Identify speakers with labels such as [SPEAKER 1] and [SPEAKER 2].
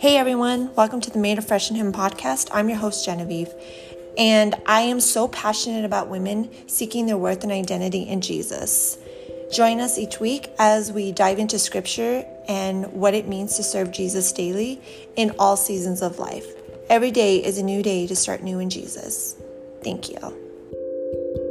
[SPEAKER 1] Hey everyone, welcome to the Made Afresh in Him podcast. I'm your host, Genevieve, and I am so passionate about women seeking their worth and identity in Jesus. Join us each week as we dive into scripture and what it means to serve Jesus daily in all seasons of life. Every day is a new day to start new in Jesus. Thank you.